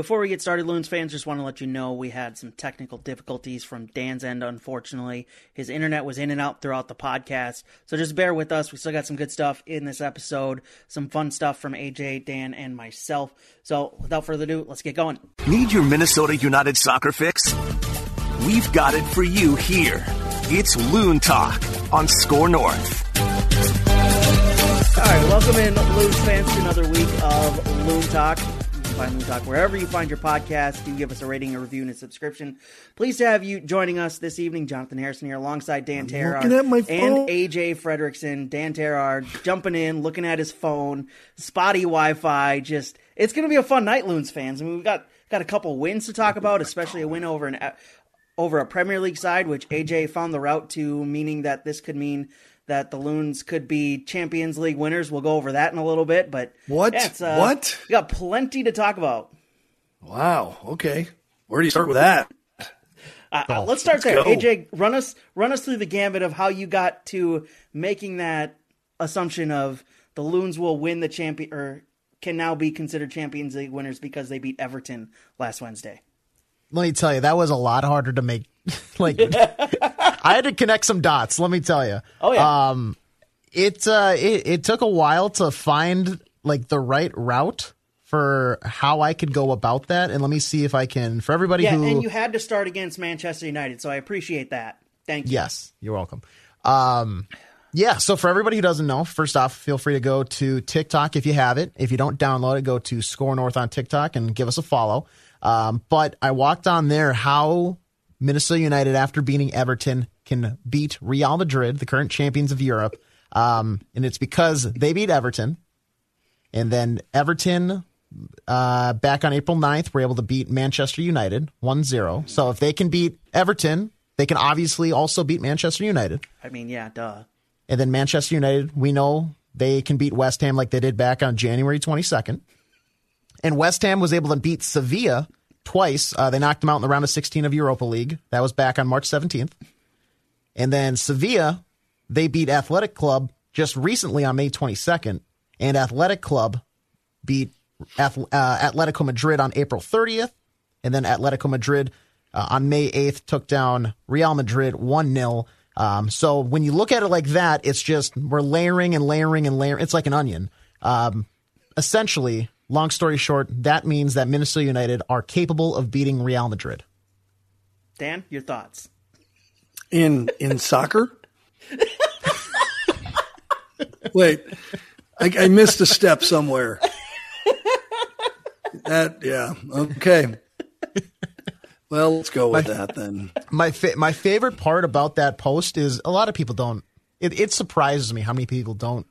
Before we get started, Loons fans, just want to let you know we had some technical difficulties from Dan's end, unfortunately. His internet was in and out throughout the podcast, so just bear with us. We still got some good stuff in this episode, some fun stuff from AJ, Dan, and myself. So without further ado, let's get going. Need your Minnesota United soccer fix? We've got it for you here. It's Loon Talk on Score North. All right, welcome in, Loons fans, to another week of Loon Talk. Find Loon Talk wherever you find your podcast. Do give us a rating, a review, and a subscription. Pleased to have you joining us this evening. Jonathan Harrison here alongside Dan Terhaar looking at my and. AJ Fredrickson. Dan Terhaar jumping in, looking at his phone, spotty Wi-Fi. Just it's going to be a fun night, Loons fans. I mean, we've got got a couple wins to talk about, especially a win over an over a Premier League side, which AJ found the route to, meaning that this could mean that the Loons could be Champions League winners. We'll go over that in a little bit, but What? yeah, uh, What? We got plenty to talk about. Wow. Okay. Where do you start with that? Uh, uh, let's start there. go. AJ, run us run us through the gambit of how you got to making that assumption of the Loons will win the champion or can now be considered Champions League winners because they beat Everton last Wednesday. let me tell you, that was a lot harder to make. like, I had to connect some dots. Let me tell you. Oh yeah. Um, it uh, it it took a while to find like the right route for how I could go about that, and let me see if I can for everybody yeah, who. and you had to start against Manchester United, so I appreciate that. Thank you. Yes, you're welcome. Um, yeah, so for everybody who doesn't know, first off, feel free to go to TikTok if you have it. If you don't download it, go to Score North on TikTok and give us a follow. Um, but I walked on there how Minnesota United, after beating Everton, can beat Real Madrid, the current champions of Europe. Um, and it's because they beat Everton. And then Everton, uh, back on April 9th, were able to beat Manchester United 1 0. So if they can beat Everton, they can obviously also beat Manchester United. I mean, yeah, duh. And then Manchester United, we know they can beat West Ham like they did back on January 22nd. And West Ham was able to beat Sevilla twice. Uh, they knocked them out in the round of 16 of Europa League. That was back on March 17th. And then Sevilla, they beat Athletic Club just recently on May 22nd. And Athletic Club beat Ath- uh, Atletico Madrid on April 30th. And then Atletico Madrid uh, on May 8th took down Real Madrid 1 0. Um, so when you look at it like that, it's just we're layering and layering and layering. It's like an onion. Um, essentially, long story short, that means that Minnesota United are capable of beating Real Madrid. Dan, your thoughts? In in soccer? Wait, I, I missed a step somewhere. That yeah okay. Well, let's go with that then. My fa- my favorite part about that post is a lot of people don't. It, it surprises me how many people don't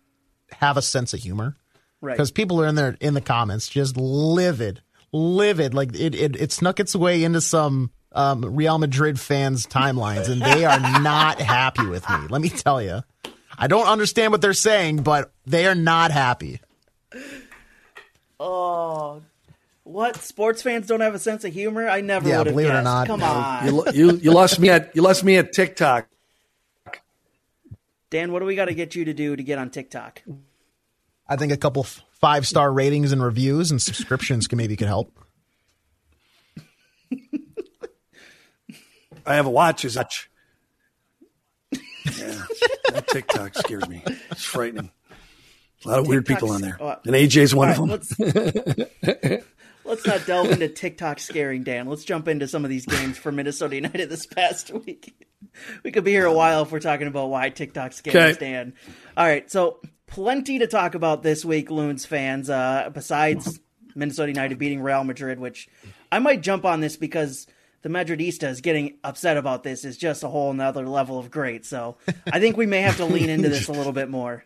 have a sense of humor. Right. because people are in there in the comments just livid, livid. Like it, it, it snuck its way into some um, Real Madrid fans' timelines, and they are not happy with me. Let me tell you, I don't understand what they're saying, but they are not happy. Oh, what? Sports fans don't have a sense of humor? I never Yeah, would have believe it or not. Come No, on. You, you you lost me at you lost me at TikTok. Dan, what do we got to get you to do to get on TikTok? I think a couple five star ratings and reviews and subscriptions can maybe could help. I have a watch. Is watch. Yeah, that TikTok scares me. It's frightening. A lot of weird people on there, and AJ's one All of them. Let's not delve into TikTok scaring Dan. Let's jump into some of these games for Minnesota United this past week. We could be here a while if we're talking about why TikTok scares Okay. Dan. All right, so plenty to talk about this week, Loons fans. Uh, besides Minnesota United beating Real Madrid, which I might jump on this because the Madridistas getting upset about this is just a whole nother level of great. So I think we may have to lean into this a little bit more.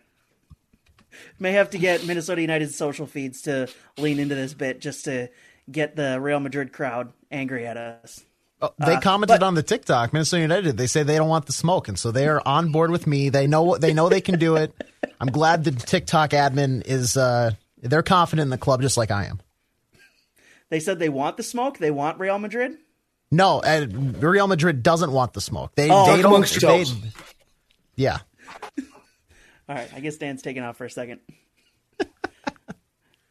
May have to get Minnesota United's social feeds to lean into this bit just to get the Real Madrid crowd angry at us. Oh, They Uh, commented but- on the TikTok, Minnesota United. They say they don't want the smoke, and so they are on board with me. They know they know they can do it. I'm glad the TikTok admin is. Uh, they're confident in the club, just like I am. They said they want the smoke. They want Real Madrid. No, uh, Real Madrid doesn't want the smoke. They, Oh, they don't. They, yeah, All right, I guess Dan's taking off for a second.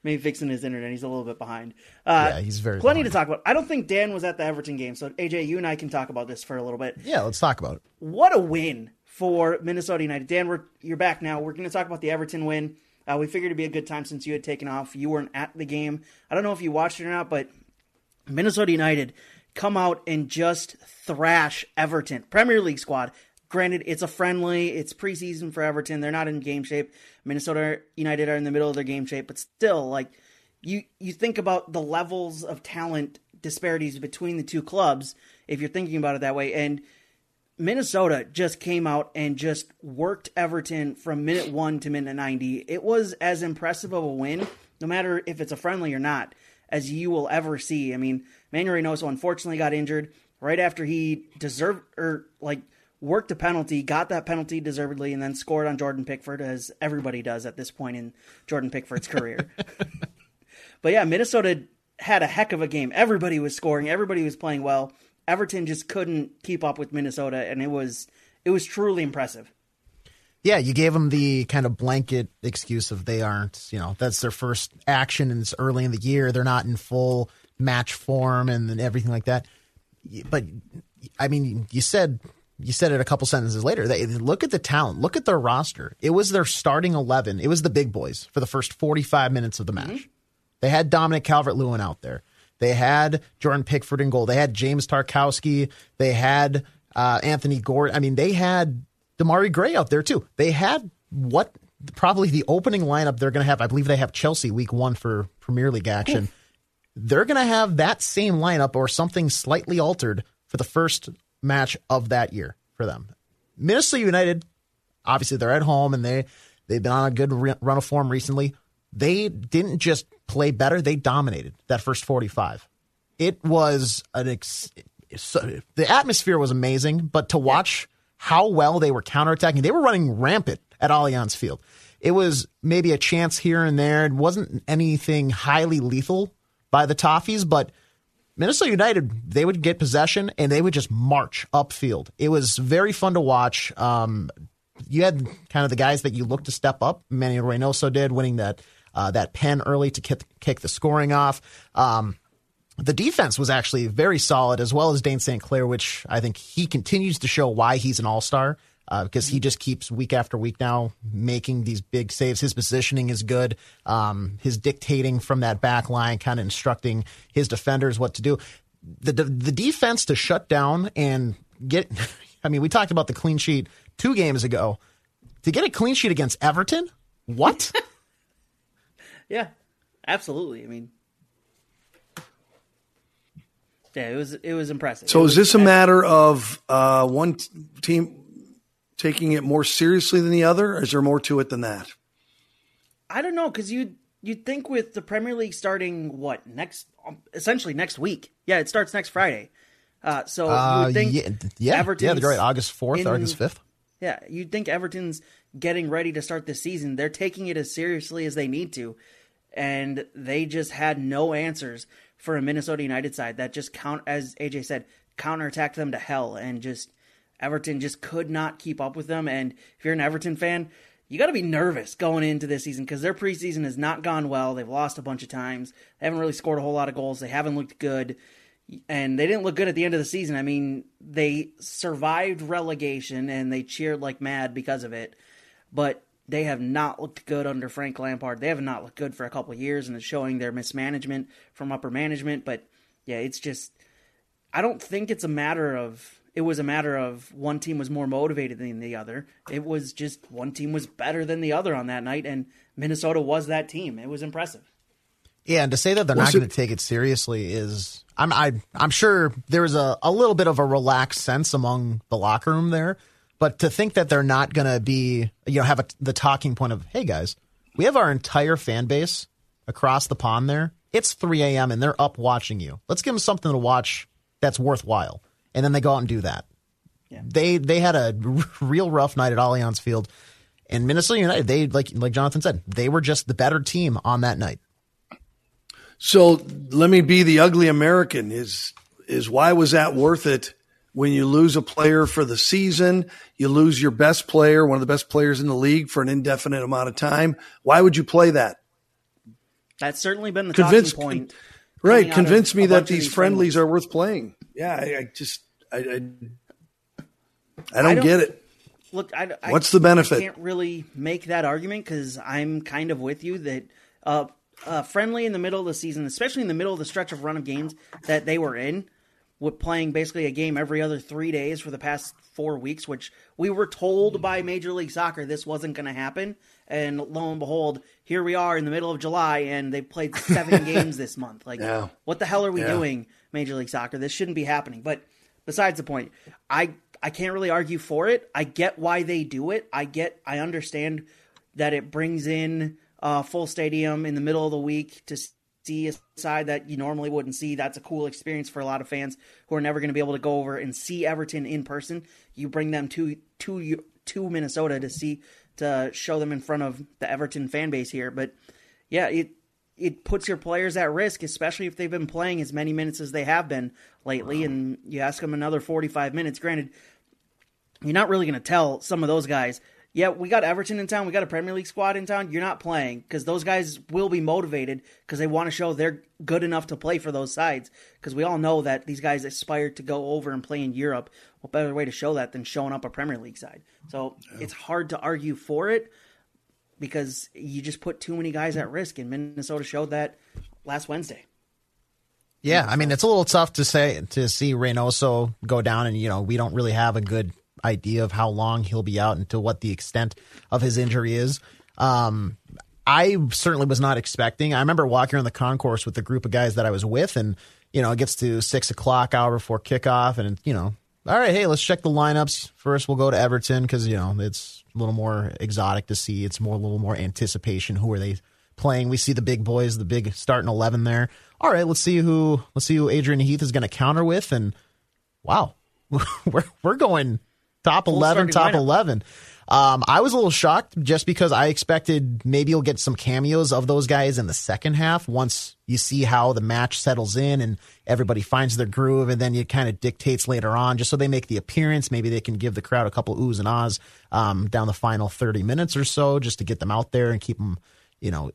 maybe fixing his internet. He's a little bit behind. Uh, Yeah, he's very plenty behind. to talk about. I don't think Dan was at the Everton game, so AJ, you and I can talk about this for a little bit. Yeah, let's talk about it. What a win for Minnesota United. Dan, we're, you're back now. We're going to talk about the Everton win. Uh, we figured it'd be a good time since you had taken off. You weren't at the game. I don't know if you watched it or not, but Minnesota United come out and just thrash Everton, Premier League squad. Granted, it's a friendly, it's preseason for Everton. They're not in game shape. Minnesota United are in the middle of their game shape, but still, like you, you think about the levels of talent disparities between the two clubs if you're thinking about it that way. And Minnesota just came out and just worked Everton from minute one to minute 90. It was as impressive of a win, no matter if it's a friendly or not, as you will ever see. I mean, Manuel Reynoso unfortunately got injured right after he deserved or like worked a penalty, got that penalty deservedly, and then scored on Jordan Pickford, as everybody does at this point in Jordan Pickford's career. but yeah, Minnesota had a heck of a game. Everybody was scoring, everybody was playing well. Everton just couldn't keep up with Minnesota, and it was it was truly impressive. Yeah, you gave them the kind of blanket excuse of they aren't, you know, that's their first action and it's early in the year. They're not in full match form and, and everything like that. But I mean, you said you said it a couple sentences later. They look at the talent, look at their roster. It was their starting eleven. It was the big boys for the first forty-five minutes of the match. They had Dominic Calvert-Lewin out there. They had Jordan Pickford in goal. They had James Tarkowski. They had uh, Anthony Gordon. I mean, they had Demarai Gray out there too. They had what probably the opening lineup they're going to have. I believe they have Chelsea week one for Premier League action. They're going to have that same lineup or something slightly altered for the first match of that year for them. Minnesota United, obviously they're at home and they they've been on a good run of form recently. They didn't just play better; they dominated that first forty-five. It was an ex- so, the atmosphere was amazing, but to watch how well they were counterattacking, they were running rampant at Allianz Field. It was maybe a chance here and there. It wasn't anything highly lethal by the Toffees, but Minnesota United, they would get possession and they would just march upfield. It was very fun to watch. Um, you had kind of the guys that you look to step up. Manuel Reynoso did, winning that uh, that pen early to kick, kick the scoring off. Um, the defense was actually very solid, as well as Dayne St. Clair, which I think he continues to show why he's an all star. Uh, because he just keeps week after week now making these big saves. His positioning is good. Um, his dictating from that back line, kind of instructing his defenders what to do. The, the the defense to shut down and get. I mean, we talked about the clean sheet two games ago. To get a clean sheet against Everton, what? Yeah, absolutely. I mean, yeah, it was it was impressive. So It is was- this a matter of uh, one t- team taking it more seriously than the other, or is there more to it than that? I don't know because you you'd think with the Premier League starting what next, um, essentially next week. Yeah, it starts next Friday. Uh, so you Uh, would think yeah, yeah, Everton's yeah, they're right. August fourth, August fifth. Yeah, you'd think Everton's getting ready to start the season. They're taking it as seriously as they need to, and they just had no answers for a Minnesota United side that just count as AJ said counterattacked them to hell, and just Everton just could not keep up with them. And if you're an Everton fan, you got to be nervous going into this season because their preseason has not gone well. They've lost a bunch of times. They haven't really scored a whole lot of goals. They haven't looked good and they didn't look good at the end of the season. I mean, they survived relegation and they cheered like mad because of it, but they have not looked good under Frank Lampard. They have not looked good for a couple years, and it's showing their mismanagement from upper management. But yeah, it's just I don't think it's a matter of it was a matter of one team was more motivated than the other. It was just one team was better than the other on that night, and Minnesota was that team. It was impressive. Yeah, and to say that they're not Was it- going to take it seriously is I'm I, I'm sure there's a, a little bit of a relaxed sense among the locker room there, but to think that they're not going to be you know have a, the talking point of hey guys, we have our entire fan base across the pond there. It's 3 a.m. and they're up watching you. Let's give them something to watch that's worthwhile, and then they go out and do that. They they had a r- real rough night at Allianz Field, and Minnesota United they like like Jonathan said they were just the better team on that night. So let me be the ugly American. Is is why was that worth it? When you lose a player for the season, you lose your best player, one of the best players in the league for an indefinite amount of time. Why would you play that? That's certainly been the Convince- talking point. Right. coming out of Convince me that bunch these friendlies friendlies. are worth playing. Yeah, I, I just I, I I don't, don't- get it. Look, I, I- What's the benefit? I can't really make that argument because I'm kind of with you that uh, uh, friendly in the middle of the season, especially in the middle of the stretch of run of games that they were in, with playing basically a game every other three days for the past four weeks, which we were told by Major League Soccer this wasn't going to happen. And lo and behold, here we are in the middle of July, and they played seven games this month. Like, Yeah. what the hell are we Yeah. doing, Major League Soccer? This shouldn't be happening. But besides the point, I I can't really argue for it. I get why they do it. I get I understand that it brings in a full stadium in the middle of the week to see a side that you normally wouldn't see. That's a cool experience for a lot of fans who are never going to be able to go over and see Everton in person. You bring them to to to Minnesota to see to show them in front of the Everton fan base here, but yeah, it it puts your players at risk, especially if they've been playing as many minutes as they have been lately, and you ask them another 45 minutes. Granted, you're not really going to tell some of those guys, yeah, we got Everton in town, we got a Premier League squad in town. You're not playing because those guys will be motivated because they want to show they're good enough to play for those sides. Because we all know that these guys aspire to go over and play in Europe. What better way to show that than showing up a Premier League side? So it's hard to argue for it because you just put too many guys at risk, and Minnesota showed that last Wednesday. Yeah, I mean it's a little tough to say to see Reynoso go down, and you know we don't really have a good idea of how long he'll be out and to what the extent of his injury is. Um, I certainly was not expecting. I remember walking around the concourse with the group of guys that I was with, and you know it gets to six o'clock hour before kickoff, and you know, all right, hey, let's check the lineups first. We'll go to Everton because you know it's a little more exotic to see. It's more a little more anticipation. Who are they playing? We see the big boys, the big starting eleven there. All right, let's see who let's see who Adrian Heath is going to counter with, and wow, we're we're going top eleven, top lineup. eleven. Um, I was a little shocked just because I expected maybe you'll get some cameos of those guys in the second half once you see how the match settles in and everybody finds their groove, and then it kind of dictates later on just so they make the appearance. Maybe they can give the crowd a couple oohs and ahs um, down the final thirty minutes or so just to get them out there and keep them, you know,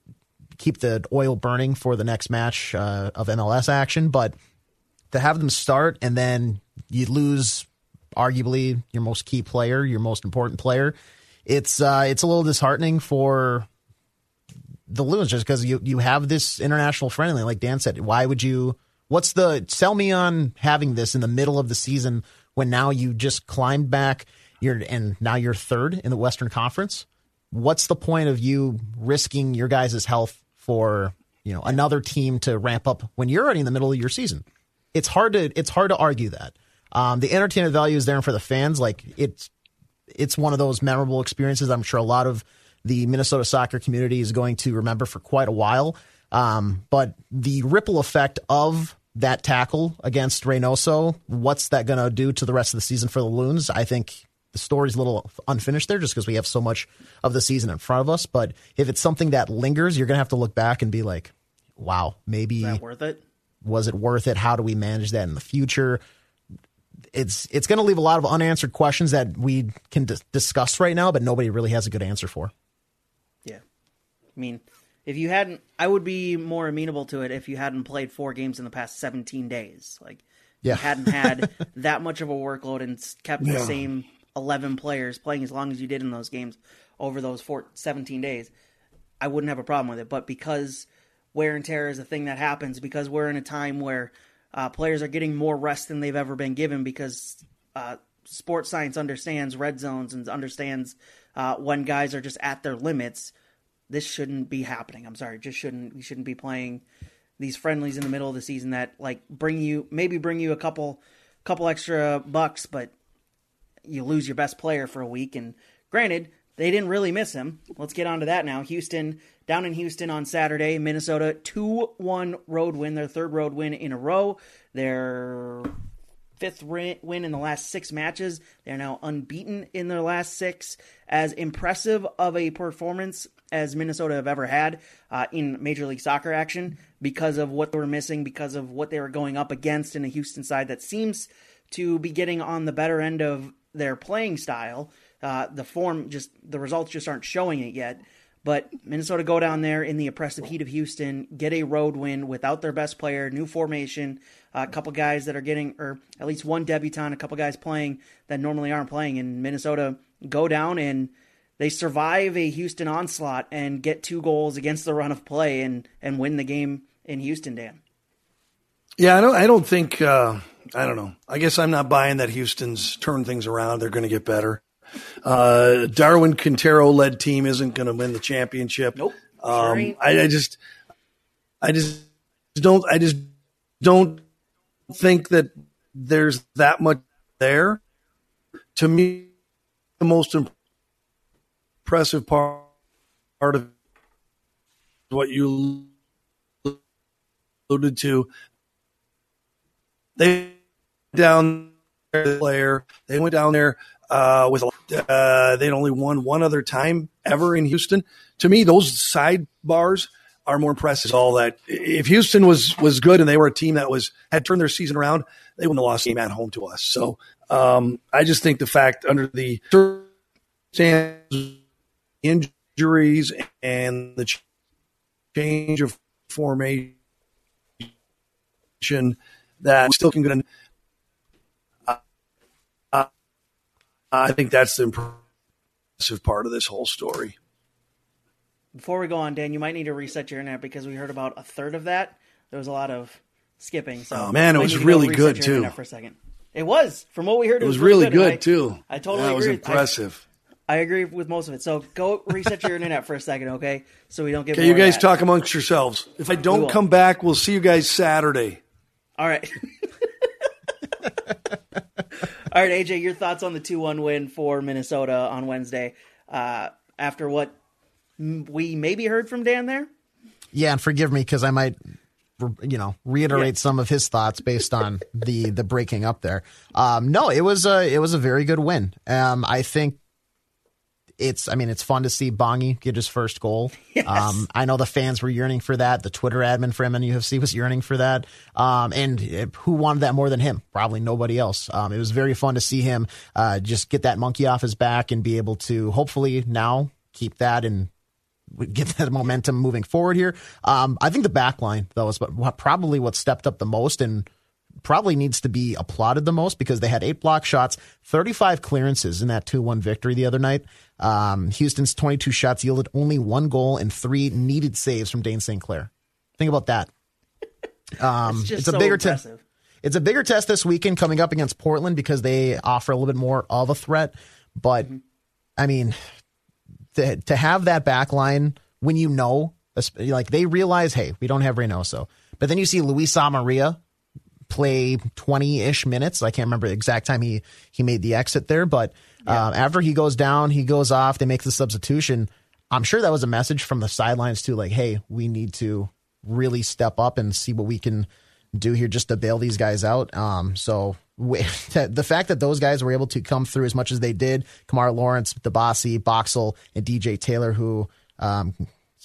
keep the oil burning for the next match uh, of MLS action. But to have them start and then you lose arguably your most key player, your most important player, it's uh, it's a little disheartening for the Loons just because you you have this international friendly, like Dan said. Why would you? What's the sell me on having this in the middle of the season when now you just climbed back? You're and now you're third in the Western Conference. What's the point of you risking your guys' health for you know another team to ramp up when you're already in the middle of your season? It's hard to it's hard to argue that. Um, the entertainment value is there for the fans. Like it's it's one of those memorable experiences. I'm sure a lot of the Minnesota soccer community is going to remember for quite a while. Um, but the ripple effect of that tackle against Reynoso, what's that going to do to the rest of the season for the Loons? I think the story's a little unfinished there just because we have so much of the season in front of us. But if it's something that lingers, you're going to have to look back and be like, wow, maybe worth it? was it worth it? How do we manage that in the future? It's it's going to leave a lot of unanswered questions that we can dis- discuss right now, but nobody really has a good answer for. Yeah. I mean, if you hadn't, I would be more amenable to it if you hadn't played four games in the past 17 days. Like, Yeah. you hadn't had that much of a workload and s- kept the same 11 players playing as long as you did in those games over those four, 17 days. I wouldn't have a problem with it. But because wear and tear is a thing that happens, because we're in a time where uh, players are getting more rest than they've ever been given, because uh, sports science understands red zones and understands uh, when guys are just at their limits. This shouldn't be happening. I'm sorry, just shouldn't. We shouldn't be playing these friendlies in the middle of the season that like bring you maybe bring you a couple couple extra bucks, but you lose your best player for a week. And granted, they didn't really miss him. Let's get on to that now. Houston, down in Houston on Saturday, Minnesota 2 1 road win, their third road win in a row. Their fifth win in the last six matches. They're now unbeaten in their last six. As impressive of a performance as Minnesota have ever had uh, in Major League Soccer action because of what they were missing, because of what they were going up against in a Houston side that seems to be getting on the better end of their playing style. Uh, the form just, the results just aren't showing it yet. But Minnesota go down there in the oppressive heat of Houston, get a road win without their best player, new formation, a couple guys that are getting, or at least one debutant, a couple guys playing that normally aren't playing. And Minnesota go down and they survive a Houston onslaught and get two goals against the run of play and and win the game in Houston. Dan. Yeah, I don't. I don't think. Uh, I don't know. I guess I'm not buying that Houston's turned things around. They're going to get better. Uh, Darwin Quintero led team isn't going to win the championship. Nope. Um, I, I just, I just don't. I just don't think that there's that much there. To me, the most impressive part, part of what you alluded to. They down there, player. They went down there uh, with uh, they'd only won one other time ever in Houston. To me, those sidebars are more impressive. All that if Houston was was good and they were a team that was had turned their season around, they wouldn't have lost game at home to us. So um, I just think the fact under the injuries and the change of formation that still can get. Uh, uh, I think that's the impressive part of this whole story. Before we go on, Dan, you might need to reset your internet because we heard about a third of that. There was a lot of skipping. So oh man, it was really good too. For a second, it was from what we heard. It, it was, was, really good, good I, too. I totally that agree. was impressive. I, I, agree with most of it. So go reset your internet for a second, okay? So we don't get. Okay, you guys talk amongst yourselves. If I don't come back, we'll see you guys Saturday. All right. All right, AJ, your thoughts on the 2 1 win for Minnesota on Wednesday uh, after what we maybe heard from Dan there? Yeah, and forgive me because I might, you know, reiterate yeah. some of his thoughts based on the the breaking up there. Um, no, it was a it was a very good win. Um, I think it's I mean it's fun to see Bongi get his first goal. Yes. Um, I know the fans were yearning for that. The Twitter admin for MNUFC was yearning for that. Um, and it, who wanted that more than him? Probably nobody else. Um, it was very fun to see him uh, just get that monkey off his back and be able to hopefully now keep that and get that momentum moving forward here. Um, I think the back line though is probably what stepped up the most and probably needs to be applauded the most because they had eight block shots, 35 clearances in that 2 1 victory the other night. Um, Houston's 22 shots yielded only one goal and three needed saves from Dayne St. Clair. Think about that. Um, it's, it's a so bigger test. It's a bigger test this weekend coming up against Portland because they offer a little bit more of a threat. But mm-hmm. I mean, to, to have that back line when you know, like they realize, hey, we don't have Reynoso. But then you see Luis Amarilla play 20 ish minutes. I can't remember the exact time he, he made the exit there, but yeah. um, after he goes down, he goes off, they make the substitution. I'm sure that was a message from the sidelines too, like, hey, we need to really step up and see what we can do here just to bail these guys out. Um, so we, the fact that those guys were able to come through as much as they did, Kemar Lawrence, Dibassy, Boxall, and DJ Taylor, who um,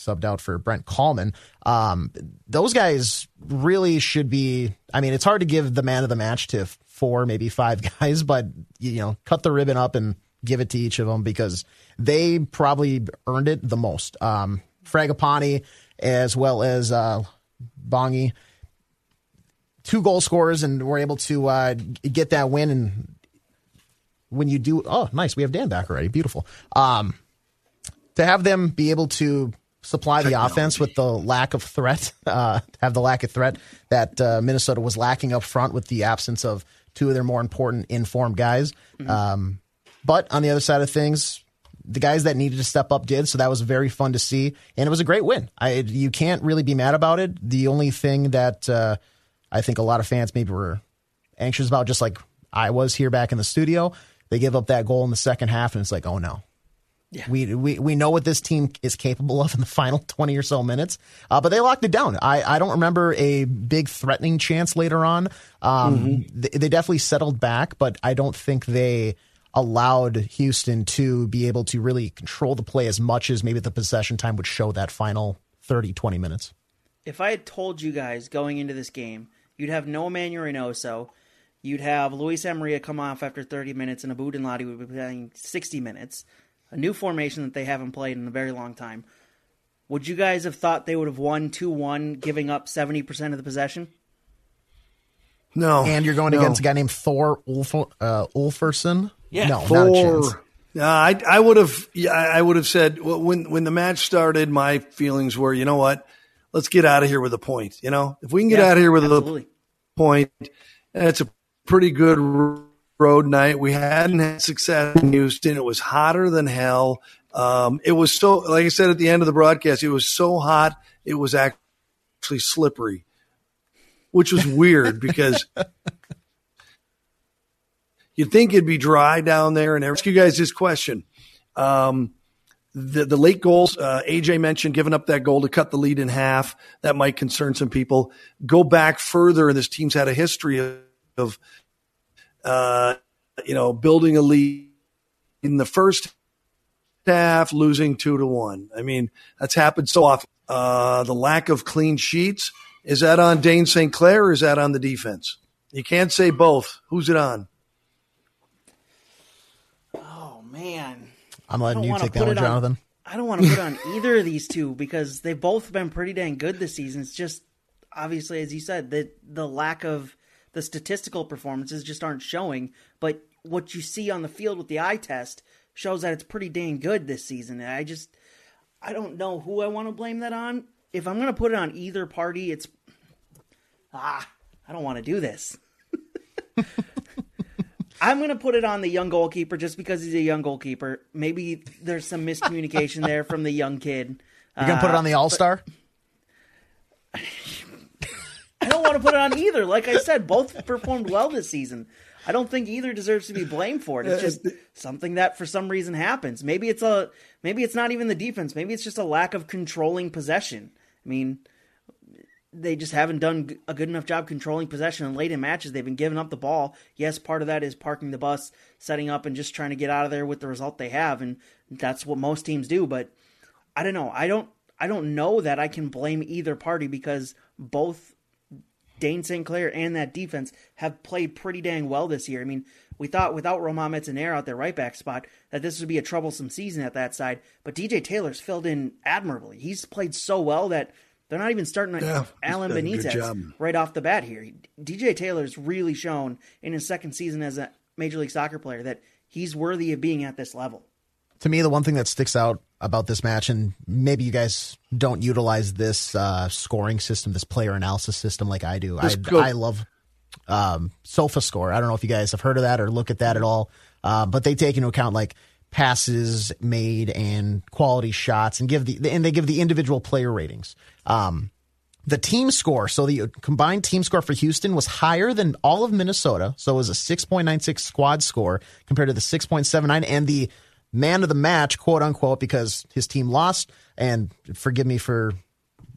subbed out for Brent Kallman. Um, those guys really should be. I mean, it's hard to give the man of the match to four, maybe five guys, but you know, cut the ribbon up and give it to each of them because they probably earned it the most. Um, Fragapane as well as uh, Bongi, two goal scorers, and were able to uh, get that win. And when you do, oh, nice, we have Dan back already. Beautiful. Um, to have them be able to supply Technology. the offense with the lack of threat, uh, have the lack of threat that uh, Minnesota was lacking up front with the absence of two of their more important informed guys. Mm-hmm. Um, but on the other side of things, the guys that needed to step up did, so that was very fun to see, and it was a great win. I you can't really be mad about it. The only thing that uh, I think a lot of fans maybe were anxious about, just like I was here back in the studio, they give up that goal in the second half, and it's like, oh no, yeah. We, we we know what this team is capable of in the final 20 or so minutes, uh, but they locked it down. I, I don't remember a big threatening chance later on. Um, mm-hmm. they, they definitely settled back, but I don't think they allowed Houston to be able to really control the play as much as maybe the possession time would show that final 30, 20 minutes. If I had told you guys going into this game, you'd have no Emmanuel Reynoso, you'd have Luis Amarilla come off after 30 minutes, and Abu Danladi would be playing 60 minutes – a new formation that they haven't played in a very long time. would you guys have thought they would have won 2 1, giving up 70% of the possession? No. And you're going no. against a guy named Thor Ulf, uh, Ulferson? Yeah. No, not a chance. Thor. No, I I would have yeah, I would have said when when the match started, my feelings were, you know what, let's get out of here with a point. You know, if we can get Yeah, out of here with absolutely. a point, and it's a pretty good r- road night. We hadn't had success in Houston. It was hotter than hell. Um, it was so, like I said at the end of the broadcast, it was so hot, it was actually slippery, which was weird because you'd think it'd be dry down there. And I ask you guys this question. Um, the, the late goals, uh, AJ mentioned giving up that goal to cut the lead in half. That might concern some people. Go back further, and this team's had a history of, of uh, you know, building a lead in the first half, losing two to one. I mean, that's happened so often. Uh, the lack of clean sheets is that on Dayne St. Clair or is that on the defense? You can't say both. Who's it on? Oh, man. I'm letting you take that one, it on- Jonathan. I don't want to put on either of these two because they've both been pretty dang good this season. It's just obviously, as you said, the the lack of the statistical performances just aren't showing. But what you see on the field with the eye test shows that it's pretty dang good this season. And I just I don't know who I want to blame that on. If I'm going to put it on either party, it's ah, I don't want to do this. I'm going to put it on the young goalkeeper just because he's a young goalkeeper. Maybe there's some miscommunication there from the young kid. You're going to put it on the All Star? I don't want to put it on either. Like I said, both performed well this season. I don't think either deserves to be blamed for it. It's uh, just something that for some reason happens. Maybe it's a maybe it's not even the defense. Maybe it's just a lack of controlling possession. I mean, they just haven't done a good enough job controlling possession. And late in matches, they've been giving up the ball. Yes, part of that is parking the bus, setting up, and just trying to get out of there with the result they have, and that's what most teams do. But I don't know. I don't. I don't know that I can blame either party because both Dayne St. Clair and that defense have played pretty dang well this year. I mean, we thought without Romain Metanire out their right back spot that this would be a troublesome season at that side, but DJ Taylor's filled in admirably. He's played so well that they're not even starting Yeah, Alan Benitez right off the bat here. DJ Taylor's really shown in his second season as a Major League Soccer player that he's worthy of being at this level. To me, the one thing that sticks out about this match, and maybe you guys don't utilize this uh, scoring system, this player analysis system like I do. I, I love um, Sofa Score. I don't know if you guys have heard of that or look at that at all, uh, but they take into account like passes made and quality shots, and give the and they give the individual player ratings. Um, the team score, so the combined team score for Houston was higher than all of Minnesota. So it was a 6.96 squad score compared to the 6.79. And the man of the match, quote unquote, because his team lost. And forgive me for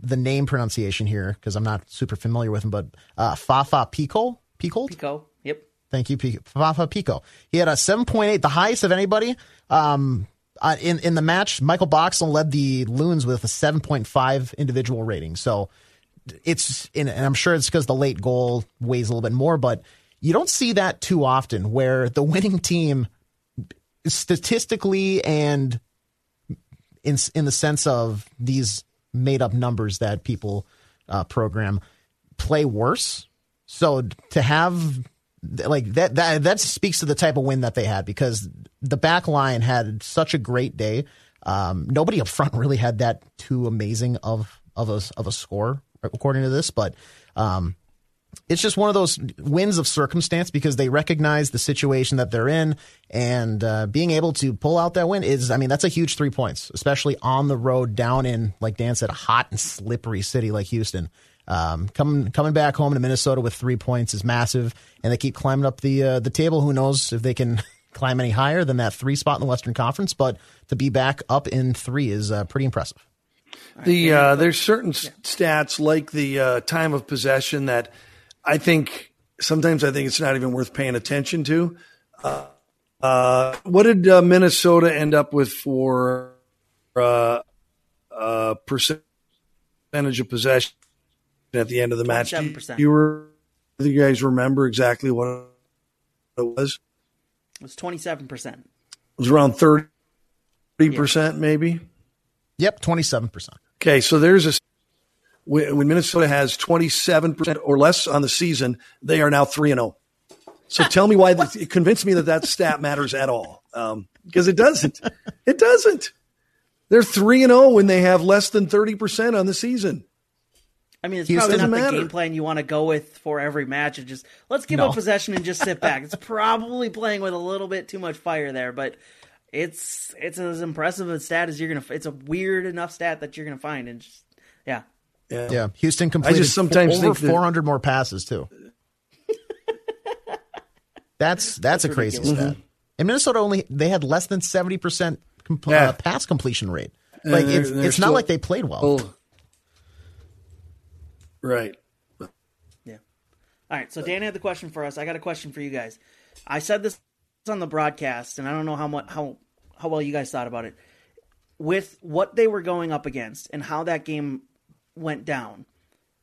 the name pronunciation here because I'm not super familiar with him, but uh, Fafa Picault. Picault? Picault, yep. Thank you, Picault. Fafa Picault. He had a 7.8, the highest of anybody. Um, uh, in in the match, Michael Boxall led the Loons with a 7.5 individual rating. So it's and I'm sure it's because the late goal weighs a little bit more, but you don't see that too often where the winning team statistically and in in the sense of these made up numbers that people uh, program play worse. So to have like that that that speaks to the type of win that they had because the back line had such a great day. Um, nobody up front really had that too amazing of of a of a score according to this, but um, it's just one of those wins of circumstance because they recognize the situation that they're in and uh, being able to pull out that win is i mean that's a huge three points especially on the road down in like dan said a hot and slippery city like houston. Um, coming coming back home to minnesota with three points is massive and they keep climbing up the uh, the table. Who knows if they can climb any higher than that three spot in the western conference but to be back up in three is uh, pretty impressive. The uh, there's certain s stats like the uh, time of possession that I think sometimes I think it's not even worth paying attention to. Uh, uh, what did uh, Minnesota end up with for uh, uh, percentage of possession at the end of the match? Do you- 27%. Do you, were, do you guys remember exactly what it was? It was 27%. It was around thirty percent, maybe. Yep, 27%. Okay, so there's a when Minnesota has 27% or less on the season, they are now 3 and 0. So tell me why it convinced me that that stat matters at all. Um, because it doesn't. It doesn't. They're 3 and 0 when they have less than 30% on the season. I mean, it's Houston probably not doesn't the matter. game plan you want to go with for every match. And just let's give No. up possession and just sit back. It's probably playing with a little bit too much fire there, but it's it's as impressive a stat as you're gonna. It's a weird enough stat that you're gonna find, and just yeah, Yeah. Yeah, Houston completed just sometimes over think that- 400 more passes too. that's that's, a crazy ridiculous. stat. And Minnesota only they had less than 70% compl- Yeah. uh, pass completion rate. Like they're- it's, they're it's not like they played well. Oh. Right. yeah. All right, so Dan had the question for us. I got a question for you guys. I said this on the broadcast, and I don't know how much how how well you guys thought about it. With what they were going up against and how that game went down,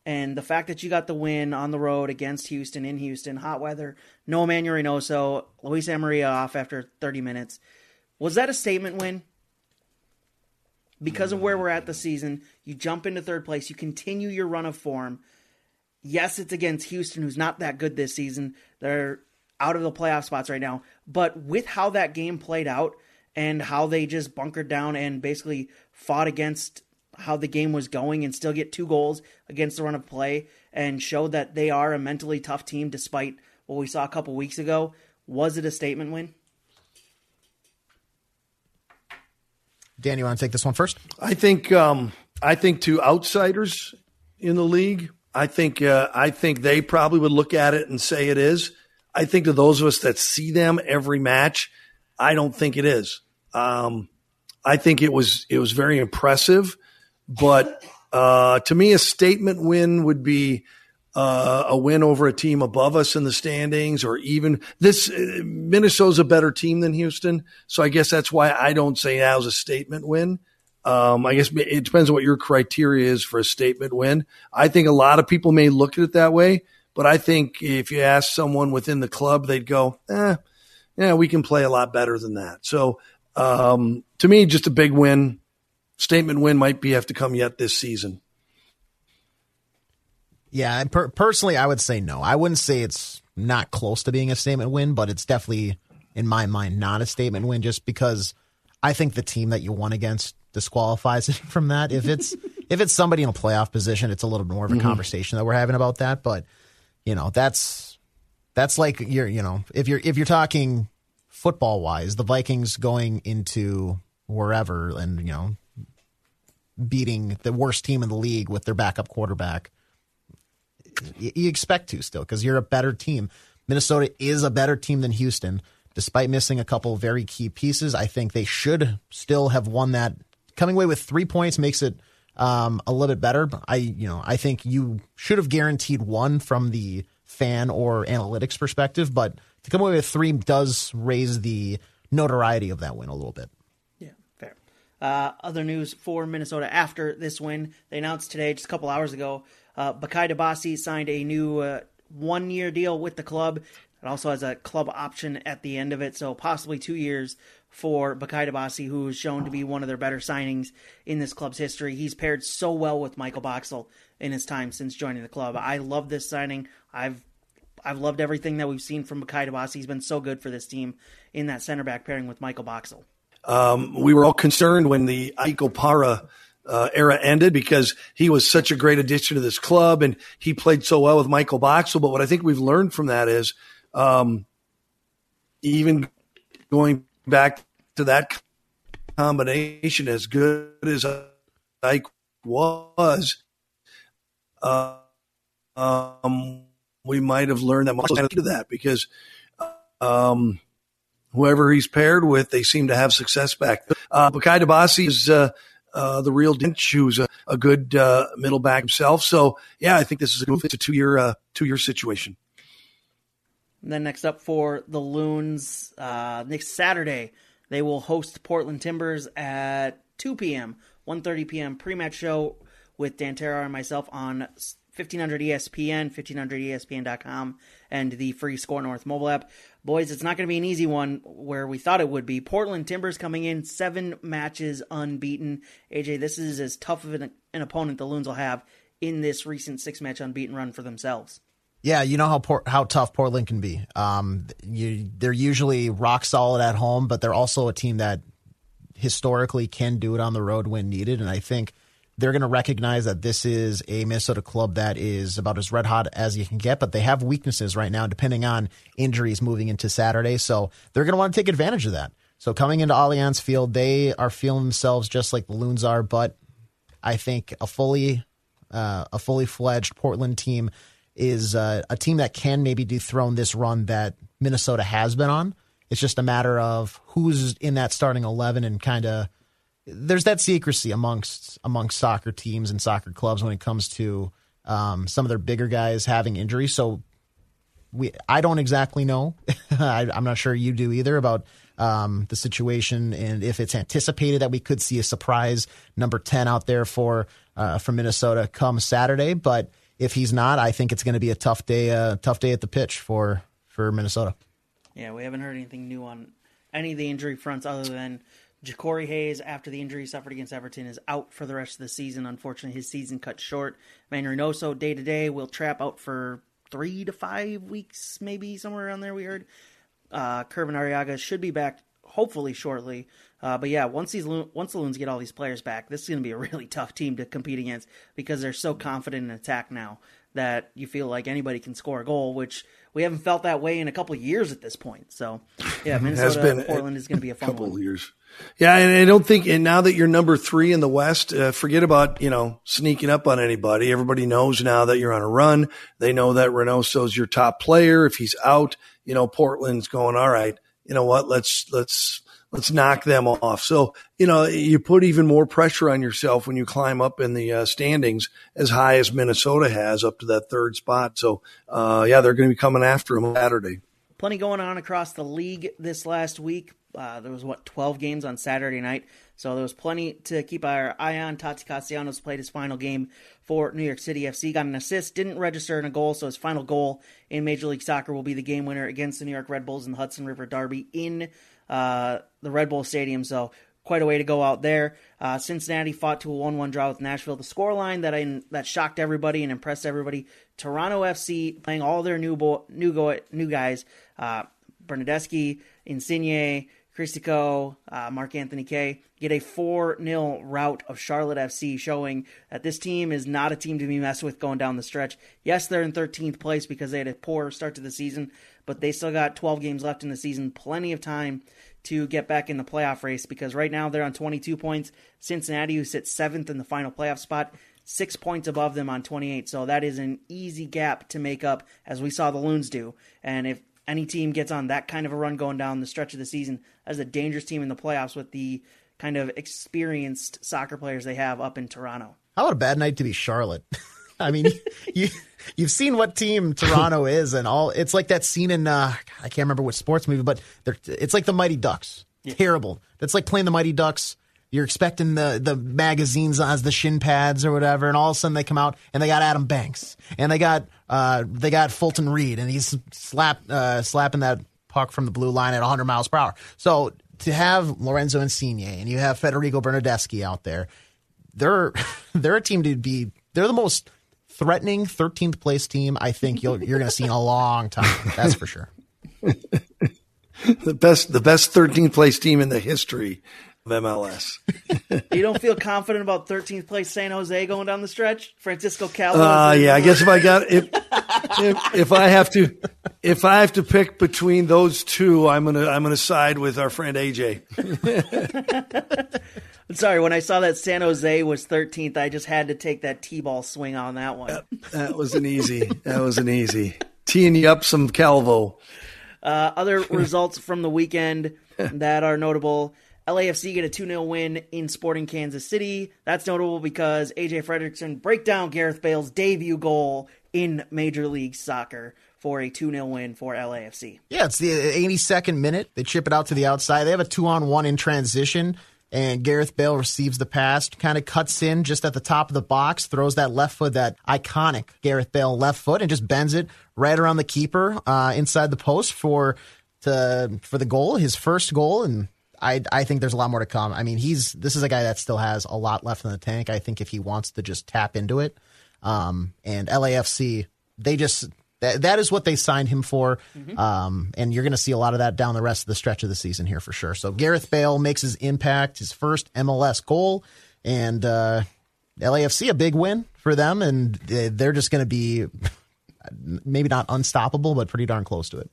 and the fact that you got the win on the road against Houston in Houston, hot weather, no Emmanuel Reynoso, Luis Amarilla off after 30 minutes, was that a statement win? Because of where we're at the season, you jump into third place, you continue your run of form. Yes, it's against Houston, who's not that good this season. They're out of the playoff spots right now. But with how that game played out and how they just bunkered down and basically fought against how the game was going and still get two goals against the run of play and showed that they are a mentally tough team despite what we saw a couple weeks ago, was it a statement win? Dan, you want to take this one first? I think um, I think to outsiders in the league, I think uh, I think they probably would look at it and say it is. I think to those of us that see them every match, I don't think it is. Um, I think it was it was very impressive, but uh, to me, a statement win would be uh, a win over a team above us in the standings, or even this. Uh, Minnesota's a better team than Houston, so I guess that's why I don't say that was a statement win. Um, I guess it depends on what your criteria is for a statement win. I think a lot of people may look at it that way, but I think if you ask someone within the club, they'd go, "Eh, yeah, we can play a lot better than that." So um, to me, just a big win. Statement win might be have to come yet this season. Yeah, per- personally, I would say no. I wouldn't say it's not close to being a statement win, but it's definitely, in my mind, not a statement win just because I think the team that you won against disqualifies it from that. If it's if it's somebody in a playoff position, it's a little bit more of a mm-hmm. conversation that we're having about that. But you know, that's that's like you're you know if you're if you're talking football wise, the Vikings going into wherever and you know beating the worst team in the league with their backup quarterback you, expect to still because you're a better team. Minnesota is a better team than Houston, despite missing a couple very key pieces. I think they should still have won that. Coming away with three points makes it um, a little bit better. I, you know, I think you should have guaranteed one from the fan or analytics perspective, but to come away with three does raise the notoriety of that win a little bit. Uh, other news for Minnesota after this win, they announced today, just a couple hours ago, uh, Bakaye signed a new uh, one-year deal with the club. It also has a club option at the end of it, so possibly two years for Bakaye Dibassy, who is shown to be one of their better signings in this club's history. He's paired so well with Michael Boxall in his time since joining the club. I love this signing. I've I've loved everything that we've seen from Bakaye Dibassy. He's been so good for this team in that center back pairing with Michael Boxall. Um, we were all concerned when the Ike Opara uh, era ended because he was such a great addition to this club and he played so well with Michael Boxall. But what I think we've learned from that is um, even going back to that combination, as good as Ike was, uh, um, we might have learned that much to that because um, whoever he's paired with, they seem to have success back. Uh, Bakaye Dibassy is uh, uh, the real Dinch, who's a, a good uh, middle back himself. So yeah, I think this is a. It's a two year uh, two year situation. And then next up for the Loons, uh, next Saturday they will host Portland Timbers at 2 p.m. 1:30 p.m. pre-match show with Dan Terhaar and myself on 1500 ESPN, 1500ESPN.com, and the free Score North mobile app. Boys, it's not going to be an easy one where we thought it would be. Portland Timbers coming in seven matches unbeaten. AJ, this is as tough of an, an opponent the Loons will have in this recent six match unbeaten run for themselves. Yeah, you know how how tough Portland can be. Um, you, they're usually rock solid at home, but they're also a team that historically can do it on the road when needed. And I think they're going to recognize that this is a Minnesota club that is about as red hot as you can get, but they have weaknesses right now, depending on injuries moving into Saturday. So they're going to want to take advantage of that. So coming into Allianz Field, they are feeling themselves just like the Loons are, but I think a fully uh, a fully fledged Portland team is uh, a team that can maybe dethrone this run that Minnesota has been on. It's just a matter of who's in that starting eleven and kind of there's that secrecy amongst amongst soccer teams and soccer clubs when it comes to um, some of their bigger guys having injuries. So we I don't exactly know. I, am not sure you do either about um, the situation and if it's anticipated that we could see a surprise number ten out there for uh, from Minnesota come Saturday, but if he's not, I think it's going to be a tough day. Uh, tough day at the pitch for for Minnesota. Yeah, we haven't heard anything new on any of the injury fronts other than Jacori Hayes, after the injury suffered against Everton, is out for the rest of the season. Unfortunately, his season cut short. Man Reynoso, day to day, Wil Trapp out for three to five weeks, maybe somewhere around there. We heard. Uh, Kervin Arriaga should be back hopefully shortly. Uh, but yeah, once these once the Loons get all these players back, this is going to be a really tough team to compete against because they're so confident in attack now that you feel like anybody can score a goal, which we haven't felt that way in a couple of years at this point. So yeah, Minnesota been, Portland is going to be a fun couple one. years. Yeah, and I don't think, and now that you're number three in the West, uh, forget about, you know, sneaking up on anybody. Everybody knows now that you're on a run. They know that Reynoso's your top player. If he's out, you know, Portland's going, all right, you know what, let's, let's, let's knock them off. So, you know, you put even more pressure on yourself when you climb up in the uh, standings as high as Minnesota has up to that third spot. So, uh, yeah, they're going to be coming after them Saturday. Plenty going on across the league this last week. Uh, there was what 12 games on Saturday night, so there was plenty to keep our eye on. Tati Castellanos played his final game for New York City FC, got an assist, didn't register in a goal, so his final goal in Major League Soccer will be the game winner against the New York Red Bulls in the Hudson River Derby in uh, the Red Bull Stadium. So quite a way to go out there. Uh, Cincinnati fought to a one-one draw with Nashville. The scoreline that I that shocked everybody and impressed everybody: Toronto FC playing all their new bo- new go- new guys, uh, Bernardeschi, Insigne. Cristico, uh, Mark Anthony Kaye get a 4 0 rout of Charlotte FC, showing that this team is not a team to be messed with going down the stretch. Yes, they're in 13th place because they had a poor start to the season, but they still got 12 games left in the season, plenty of time to get back in the playoff race because right now they're on 22 points. Cincinnati, who sits seventh in the final playoff spot, six points above them on 28. So that is an easy gap to make up, as we saw the Loons do. And if any team gets on that kind of a run going down the stretch of the season as a dangerous team in the playoffs with the kind of experienced soccer players they have up in Toronto. How about a bad night to be Charlotte? I mean, you you've seen what team Toronto is, and all. It's like that scene in uh, I can't remember what sports movie, but it's like the Mighty Ducks. Yeah. Terrible. That's like playing the Mighty Ducks. You're expecting the the magazines as the shin pads or whatever, and all of a sudden they come out and they got Adam Banks and they got uh, they got Fulton Reed and he's slap uh, slapping that puck from the blue line at 100 miles per hour. So to have Lorenzo Insigne and you have Federico Bernardeschi out there, they're they're a team to be. They're the most threatening 13th place team I think you're going to see in a long time. That's for sure. the best the best 13th place team in the history of MLS. you don't feel confident about 13th place San Jose going down the stretch? Francisco Calvo. Uh, yeah, I guess if I got if, if if I have to if I have to pick between those two, I'm gonna I'm gonna side with our friend AJ. Sorry, when I saw that San Jose was 13th, I just had to take that T-ball swing on that one. That, that was an easy. That was an easy. Teeing you up some Calvo. Uh, other results from the weekend that are notable. LAFC get a 2 0 win in Sporting Kansas City. That's notable because AJ Fredrickson break down Gareth Bale's debut goal in Major League Soccer for a 2 0 win for LAFC. Yeah, it's the 82nd minute. They chip it out to the outside. They have a two on one in transition. and Gareth Bale receives the pass, kind of cuts in just at the top of the box, throws that left foot, that iconic Gareth Bale left foot, and just bends it right around the keeper uh, inside the post for to for the goal, his first goal, and I I think there's a lot more to come. I mean, he's this is a guy that still has a lot left in the tank. I think if he wants to just tap into it, um, and LAFC they just that, that is what they signed him for. Mm-hmm. Um, and you're going to see a lot of that down the rest of the stretch of the season here for sure. So Gareth Bale makes his impact, his first MLS goal, and uh, LAFC a big win for them, and they're just going to be maybe not unstoppable, but pretty darn close to it.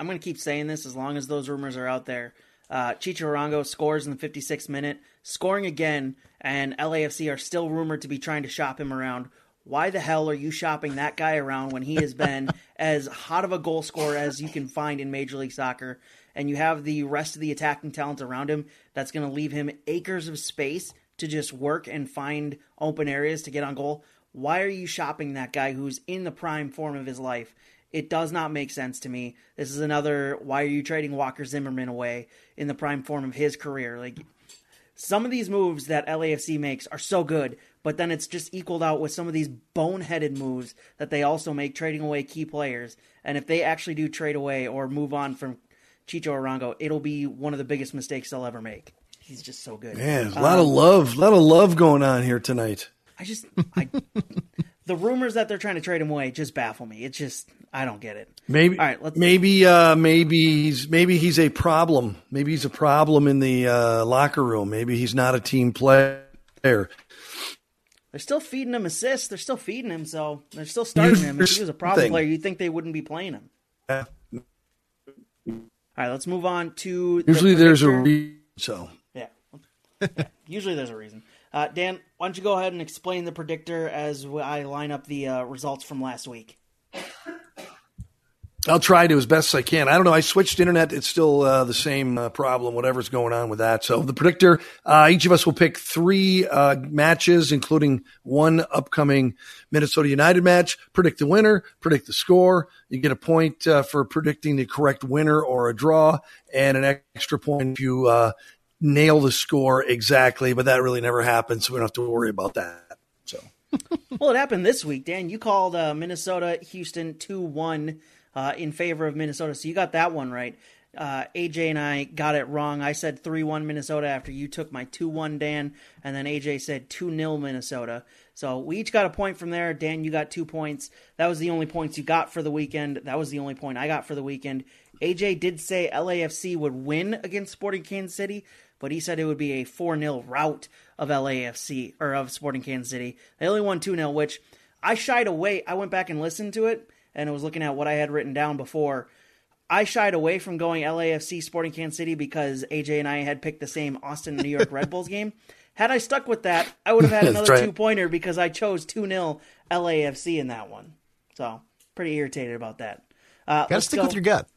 I'm going to keep saying this as long as those rumors are out there. Uh, Chicho Arango scores in the 56th minute, scoring again, and LAFC are still rumored to be trying to shop him around why the hell are you shopping that guy around when he has been as hot of a goal scorer as you can find in Major League Soccer? And you have the rest of the attacking talent around him that's going to leave him acres of space to just work and find open areas to get on goal. Why are you shopping that guy who's in the prime form of his life? It does not make sense to me. This is another why are you trading Walker Zimmerman away in the prime form of his career? Like some of these moves that LAFC makes are so good but then it's just equaled out with some of these boneheaded moves that they also make trading away key players. And if they actually do trade away or move on from Chicho Arango, it'll be one of the biggest mistakes they'll ever make. He's just so good. Man, a lot um, of love, a lot of love going on here tonight. I just, I, the rumors that they're trying to trade him away just baffle me. It's just, I don't get it. Maybe, all right, let's, maybe, uh, maybe he's, maybe he's a problem. Maybe he's a problem in the uh, locker room. Maybe he's not a team player. They're still feeding him assists. They're still feeding him, so they're still starting him. If he was a problem thing. player, you'd think they wouldn't be playing him. Yeah. All right, let's move on to. Usually, the there's a reason. So. Yeah. yeah. Usually, there's a reason. Uh, Dan, why don't you go ahead and explain the predictor as I line up the uh, results from last week? I'll try to as best I can. I don't know. I switched internet. It's still uh, the same uh, problem, whatever's going on with that. So the predictor, uh, each of us will pick three uh, matches, including one upcoming Minnesota United match. Predict the winner, predict the score. You get a point uh, for predicting the correct winner or a draw, and an extra point if you uh, nail the score exactly. But that really never happened, so we don't have to worry about that. So. well, it happened this week, Dan. You called Minnesota Houston two one uh, in favor of Minnesota. So you got that one right. Uh, AJ and I got it wrong. I said 3 1 Minnesota after you took my 2 1, Dan, and then AJ said 2 0 Minnesota. So we each got a point from there. Dan, you got two points. That was the only points you got for the weekend. That was the only point I got for the weekend. AJ did say LAFC would win against Sporting Kansas City, but he said it would be a 4 0 rout of LAFC, or of Sporting Kansas City. They only won 2 0, which I shied away. I went back and listened to it and I was looking at what I had written down before. I shied away from going LAFC Sporting Kansas City because AJ and I had picked the same Austin New York Red Bulls game. Had I stuck with that, I would have had another right. two pointer because I chose 2 0 LAFC in that one. So, pretty irritated about that. Uh, Gotta stick go. with your gut.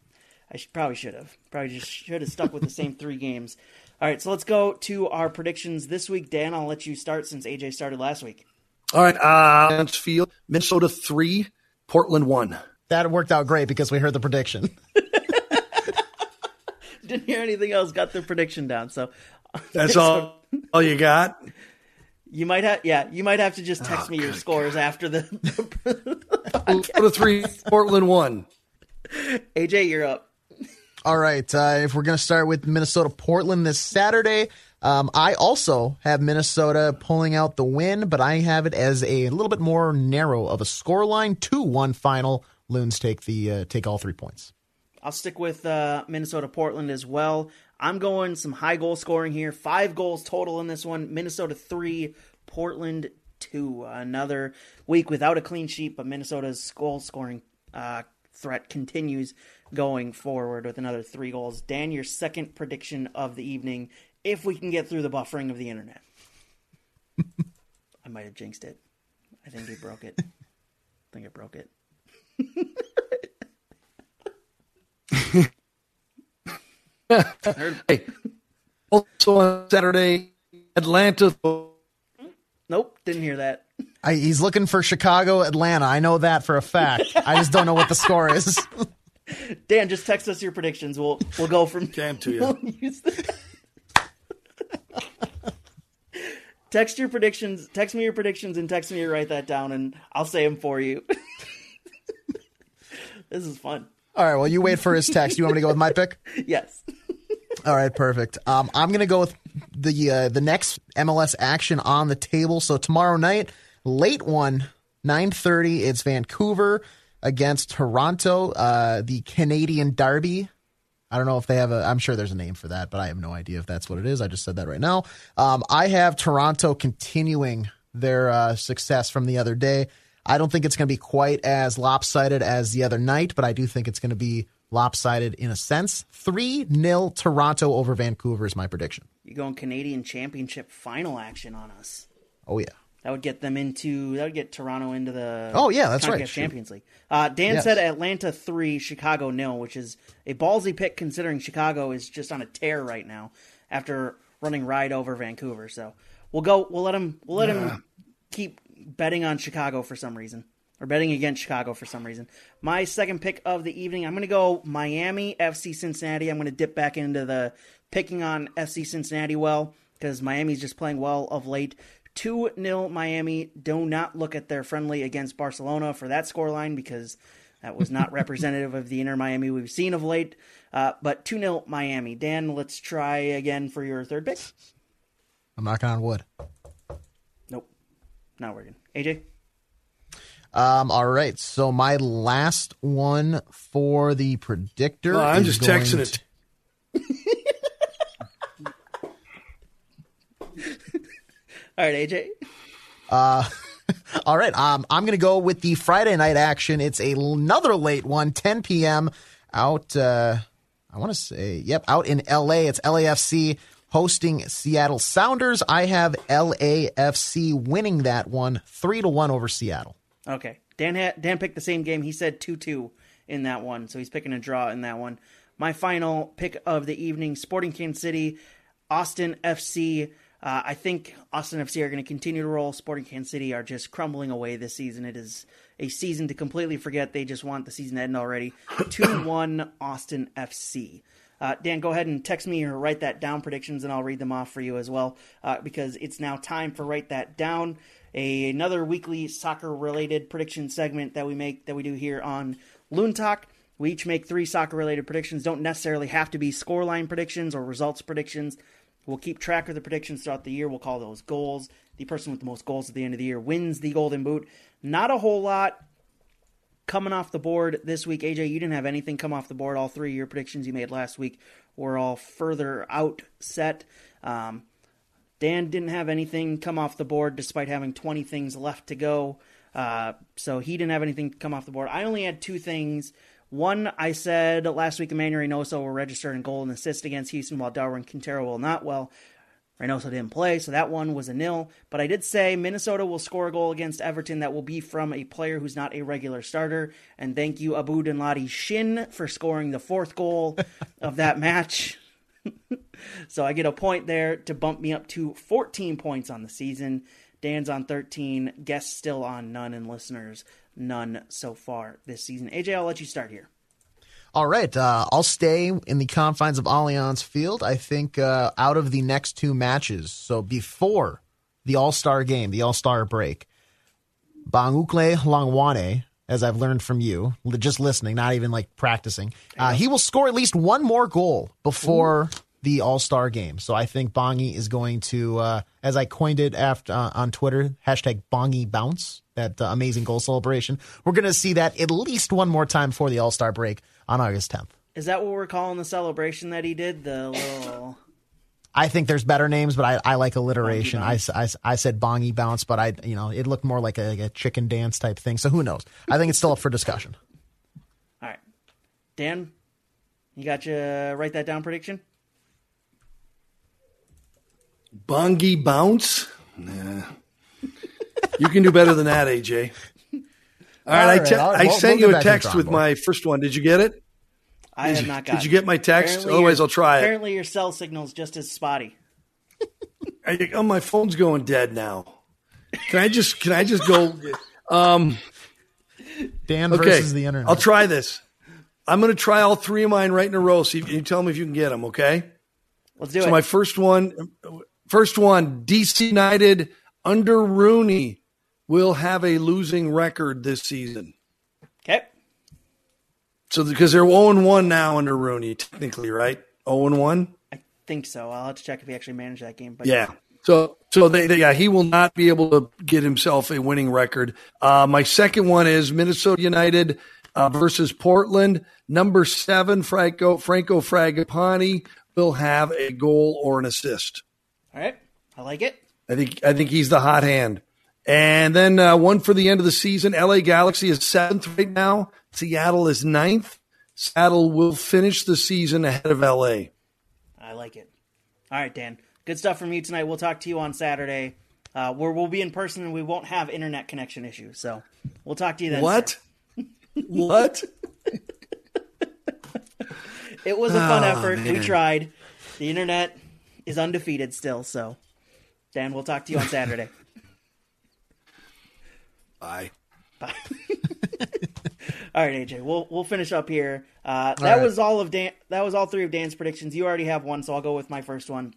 I should, probably should have. Probably just should have stuck with the same three games. All right, so let's go to our predictions this week. Dan, I'll let you start since AJ started last week. All right, uh, field Minnesota three, Portland won. That worked out great because we heard the prediction. Didn't hear anything else. Got the prediction down. So that's all. all you got. You might have, yeah. You might have to just text oh, me your scores God. after the. the three, Portland won. AJ, you're up. All right. Uh, if we're going to start with Minnesota Portland this Saturday, um, I also have Minnesota pulling out the win, but I have it as a little bit more narrow of a score line. Two one final. Loons take the uh, take all three points. I'll stick with uh, Minnesota Portland as well. I'm going some high goal scoring here. Five goals total in this one. Minnesota three, Portland two. Another week without a clean sheet, but Minnesota's goal scoring uh, threat continues going forward with another three goals. Dan, your second prediction of the evening if we can get through the buffering of the internet. I might have jinxed it. I think it broke it. I think it broke it. hey, also on Saturday, Atlanta. Nope, didn't hear that. I, he's looking for Chicago, Atlanta. I know that for a fact. I just don't know what the score is. Dan, just text us your predictions. We'll we'll go from. Jam to you. Text your predictions. Text me your predictions and text me to write that down, and I'll say them for you. this is fun. All right. Well, you wait for his text. You want me to go with my pick? Yes. All right, perfect. Um, I'm going to go with the uh, the next MLS action on the table. So tomorrow night, late one, 9:30. It's Vancouver against Toronto, uh, the Canadian Derby. I don't know if they have a. I'm sure there's a name for that, but I have no idea if that's what it is. I just said that right now. Um, I have Toronto continuing their uh, success from the other day. I don't think it's going to be quite as lopsided as the other night, but I do think it's going to be lopsided in a sense. 3 0 Toronto over Vancouver is my prediction. You're going Canadian Championship final action on us. Oh, yeah. That would get them into. That would get Toronto into the. Oh, yeah, that's CONCACAF right. Champions League. Uh, Dan Yes. said Atlanta three, Chicago nil, which is a ballsy pick considering Chicago is just on a tear right now after running right over Vancouver. So we'll go. We'll let him. We'll let him keep betting on Chicago for some reason, or betting against Chicago for some reason. My second pick of the evening, I'm going to go Miami FC Cincinnati. I'm going to dip back into the picking on FC Cincinnati well because Miami's just playing well of late. 2 0 Miami. Do not look at their friendly against Barcelona for that scoreline because that was not representative of the Inter Miami we've seen of late. Uh, but 2 0 Miami. Dan, let's try again for your third pick. I'm knocking on wood. Nope. Not working. AJ? Um, all right. So my last one for the predictor. Oh, I'm is just going texting to- it. All right, AJ. All right. Um, I'm going to go with the Friday night action. It's a, another late one, 10 p.m. out. Uh, I want to say, yep, out in L.A. It's LAFC hosting Seattle Sounders. I have LAFC winning that one, three to one over Seattle. Okay. Dan had, Dan picked the same game. He said 2 2 in that one, so he's picking a draw in that one. My final pick of the evening Sporting Kansas City, Austin FC. Uh, I think Austin FC are going to continue to roll. Sporting Kansas City are just crumbling away this season. It is a season to completely forget. They just want the season to end already. 2 1 Austin FC. Uh, Dan, go ahead and text me or write that down predictions, and I'll read them off for you as well, uh, because it's now time for write that down. A, another weekly soccer related prediction segment that we make that we do here on Loon Talk. We each make three soccer related predictions. Don't necessarily have to be scoreline predictions or results predictions. We'll keep track of the predictions throughout the year. We'll call those goals. The person with the most goals at the end of the year wins the Golden Boot. Not a whole lot coming off the board this week. AJ, you didn't have anything come off the board. All three of your predictions you made last week were all further out set. Um, Dan didn't have anything come off the board despite having 20 things left to go. Uh, so he didn't have anything come off the board. I only had two things. One, I said last week Emmanuel Reynoso will register in goal and assist against Houston while Darwin Quintero will not. Well, Reynoso didn't play, so that one was a nil. But I did say Minnesota will score a goal against Everton that will be from a player who's not a regular starter. And thank you, Abu Dinladi Shin, for scoring the fourth goal of that match. so I get a point there to bump me up to 14 points on the season. Dan's on 13, guests still on none, and listeners none so far this season. AJ, I'll let you start here. All right, uh, I'll stay in the confines of Allianz Field. I think uh, out of the next two matches, so before the All Star game, the All Star break, Bongokuhle Hlongwane, as I've learned from you, just listening, not even like practicing, uh, he will score at least one more goal before the All Star game. So I think Bongi is going to, uh, as I coined it after uh, on Twitter, hashtag Bongi Bounce, that uh, amazing goal celebration. We're going to see that at least one more time before the All Star break on August 10th. Is that what we're calling the celebration that he did? The little. I think there's better names, but I, I like alliteration. I, I, I, s- I s- I said bongy bounce, but I you know it looked more like a, like a chicken dance type thing. So who knows? I think it's still up for discussion. All right. Dan, you got you write that down prediction? Bongi bounce? Nah. you can do better than that, AJ. All right, All I right, te- I'll- I we'll- sent we'll you a back to the text with board. my first one. Did you get it? I Did have you- not did got you get my text? Apparently Otherwise, I'll try it. Apparently, your cell signal's just as spotty. I, oh, my phone's going dead now. Can I just can I just go? Um, Dan Okay, versus the internet. I'll try this. I'm going to try all three of mine right in a row. So you, you tell me if you can get them. Okay. Let's do So it. my first one, First one, DC United under Rooney will have a losing record this season. Okay. So because they're 0 1 now under Rooney, technically, right? 0 1? I think so. I'll have to check if he actually managed that game. But Yeah. So, so they, they, yeah, he will not be able to get himself a winning record. Uh, my second one is Minnesota United uh, versus Portland. Number seven, Franco Franco Fragapani will have a goal or an assist. All right. I like it. I think I think he's the hot hand. And then uh, one for the end of the season. LA Galaxy is seventh right now. Seattle is ninth. Seattle will finish the season ahead of LA. I like it. All right, Dan. Good stuff from you tonight. We'll talk to you on Saturday, uh, where we'll be in person and we won't have internet connection issues. So we'll talk to you then. What? what? It was a fun Oh, effort. We tried. The internet is undefeated still. So, Dan, we'll talk to you on Saturday. Bye. Bye. All right, AJ. We'll we'll finish up here. Uh, that right. was all of Dan. That was all three of Dan's predictions. You already have one, so I'll go with my first one.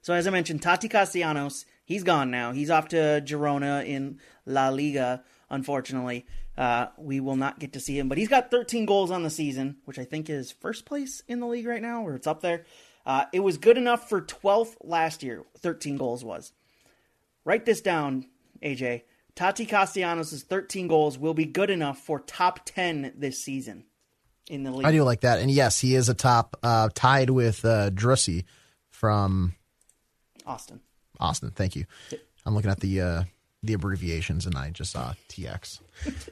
So as I mentioned, Tati Castellanos, he's gone now. He's off to Girona in La Liga. Unfortunately, uh, we will not get to see him, but he's got 13 goals on the season, which I think is first place in the league right now, or it's up there. Uh, it was good enough for 12th last year. 13 goals was. Write this down, AJ. Tati Castellanos' 13 goals will be good enough for top 10 this season in the league. I do like that. And yes, he is a top, uh, tied with uh, Driussi from Austin. Austin. Thank you. I'm looking at the uh, the abbreviations and I just saw TX.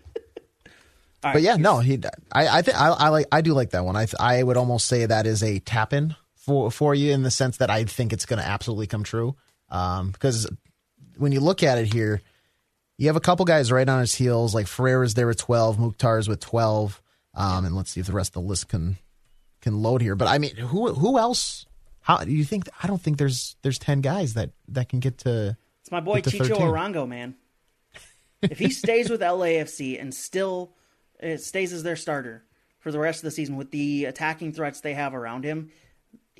Right, But yeah, no, he. I I think I, I like I do like that one. I I would almost say that is a tap in for for you in the sense that I think it's going to absolutely come true. Um, because when you look at it here, you have a couple guys right on his heels. Like Ferreira's there with twelve, Mukhtar's with twelve. Um, and let's see if the rest of the list can can load here. But I mean, who who else? How do you think? I don't think there's there's ten guys that that can get to. It's my boy Chicho 13. Arango, man. If he stays with LAFC and still uh, stays as their starter for the rest of the season with the attacking threats they have around him,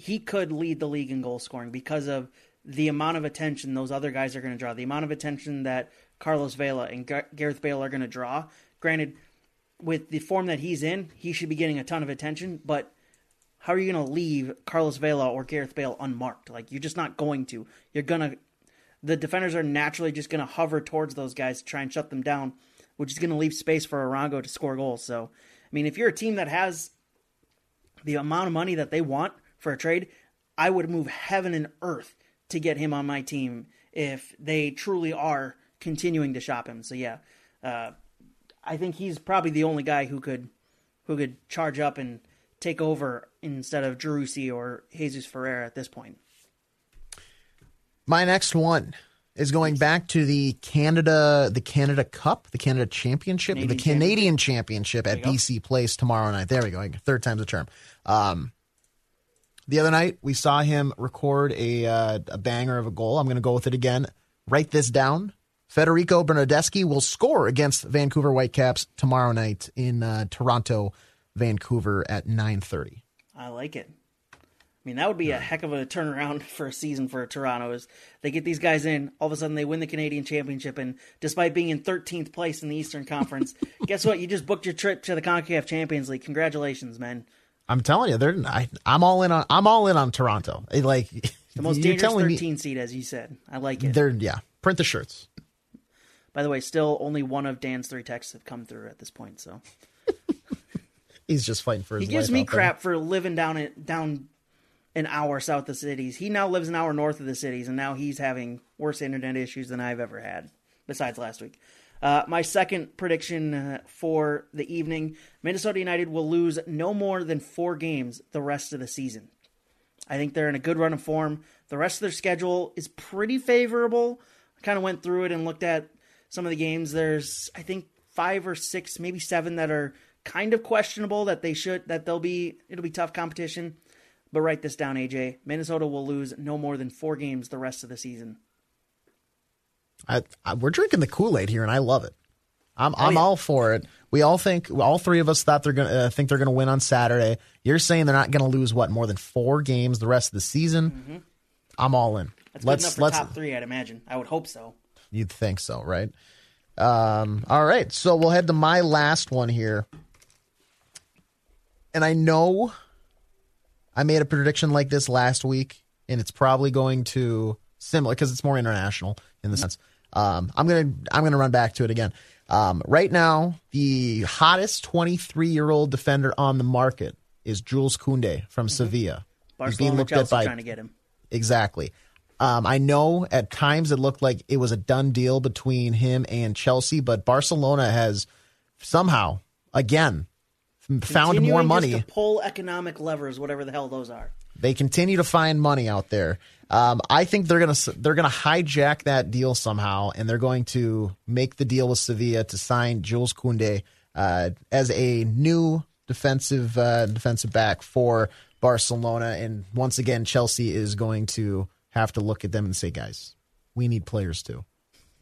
he could lead the league in goal scoring because of the amount of attention those other guys are going to draw, the amount of attention that Carlos Vela and Gareth Bale are going to draw. Granted, with the form that he's in, he should be getting a ton of attention, but how are you going to leave Carlos Vela or Gareth Bale unmarked? Like, you're just not going to. You're going to the defenders are naturally just going to hover towards those guys to try and shut them down, which is going to leave space for Arango to score goals. So, I mean, if you're a team that has the amount of money that they want for a trade, I would move heaven and earth to get him on my team if they truly are continuing to shop him. So, yeah, uh, I think he's probably the only guy who could who could charge up and take over instead of Driussi or Jesus Ferreira at this point. My next one is going back to the Canada, the Canada Cup, the Canada Championship, Canadian the Canadian Championship at. BC Place tomorrow night. There we go. Third time's a charm. Um, the other night we saw him record a uh, a banger of a goal. I'm going to go with it again. Write this down. Federico Bernardeschi will score against Vancouver Whitecaps tomorrow night in uh, Toronto, Vancouver at 9:30. I like it. I mean, that would be a heck of a turnaround for a season for Toronto. Is they get these guys in, all of a sudden they win the Canadian Championship, and despite being in 13th place in the Eastern Conference, guess what? You just booked your trip to the Concacaf Champions League. Congratulations, man! I'm telling you, they're I, I'm all in on I'm all in on Toronto. Like The most dangerous telling me 13 seed, as you said. I like it. they're yeah. Print the shirts. By the way, still only one of Dan's three texts have come through at this point. So He's just fighting for his. he gives me out there. crap for living down it down an hour south of the cities. He now lives an hour north of the cities, and now he's having worse internet issues than I've ever had, besides last week. Uh, my second prediction uh, for the evening Minnesota United will lose no more than four games the rest of the season. I think they're in a good run of form. The rest of their schedule is pretty favorable. I kind of went through it and looked at some of the games. There's, I think, five or six, maybe seven that are kind of questionable that they should, that they'll be, it'll be tough competition. But write this down, AJ. Minnesota will lose no more than four games the rest of the season. I, I, we're drinking the Kool Aid here, and I love it. I'm I'm Oh, yeah. all for it. We all think all three of us thought they're gonna uh, think they're gonna win on Saturday. You're saying they're not gonna lose what more than four games the rest of the season. Mm-hmm. I'm all in. That's let's let's top three, I'd imagine. I would hope so. You'd think so, right? Um, all right, so we'll head to my last one here. And I know I made a prediction like this last week, and it's probably going to similar because it's more international in the sense. Um, I'm gonna I'm gonna run back to it again. Um, right now, the hottest 23 year old defender on the market is Jules Koundé from Sevilla. He's being Barcelona, looked at by trying to get him. Exactly. Um, I know at times it looked like it was a done deal between him and Chelsea, but Barcelona has somehow, again, found more Continuing money. to pull economic levers, whatever the hell those are. They continue to find money out there. Um, I think they're gonna they're gonna hijack that deal somehow, and they're going to make the deal with Sevilla to sign Jules Koundé uh, as a new defensive uh, defensive back for Barcelona. And once again, Chelsea is going to have to look at them and say, "Guys, we need players too."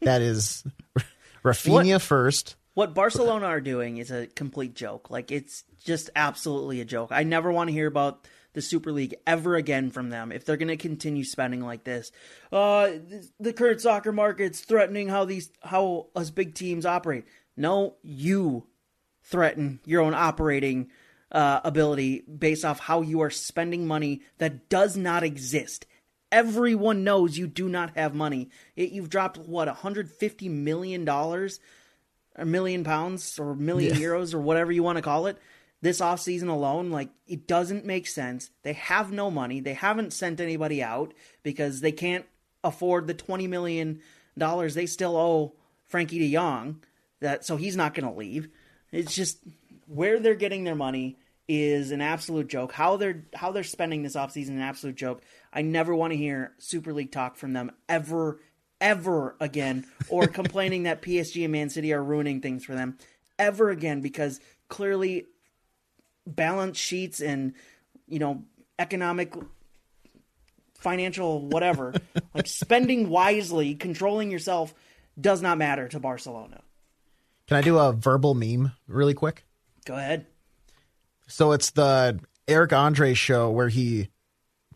That is Rafinha What- first. What Barcelona are doing is a complete joke. Like it's just absolutely a joke. I never want to hear about the Super League ever again from them if they're going to continue spending like this. Uh, the current soccer market's threatening how these how us big teams operate. No, you threaten your own operating uh, ability based off how you are spending money that does not exist. Everyone knows you do not have money. It, you've dropped what 150 million dollars a million pounds or million euros or whatever you want to call it this offseason alone like it doesn't make sense. They have no money. They haven't sent anybody out because they can't afford the 20 million dollars they still owe Frenkie de Jong that so he's not going to leave. It's just where they're getting their money is an absolute joke. How they're how they're spending this offseason is an absolute joke. I never want to hear super league talk from them ever ever again or complaining that PSG and Man City are ruining things for them ever again because clearly balance sheets and you know economic financial whatever like spending wisely controlling yourself does not matter to Barcelona. Can I do a verbal meme really quick? Go ahead. So it's the Eric Andre show where he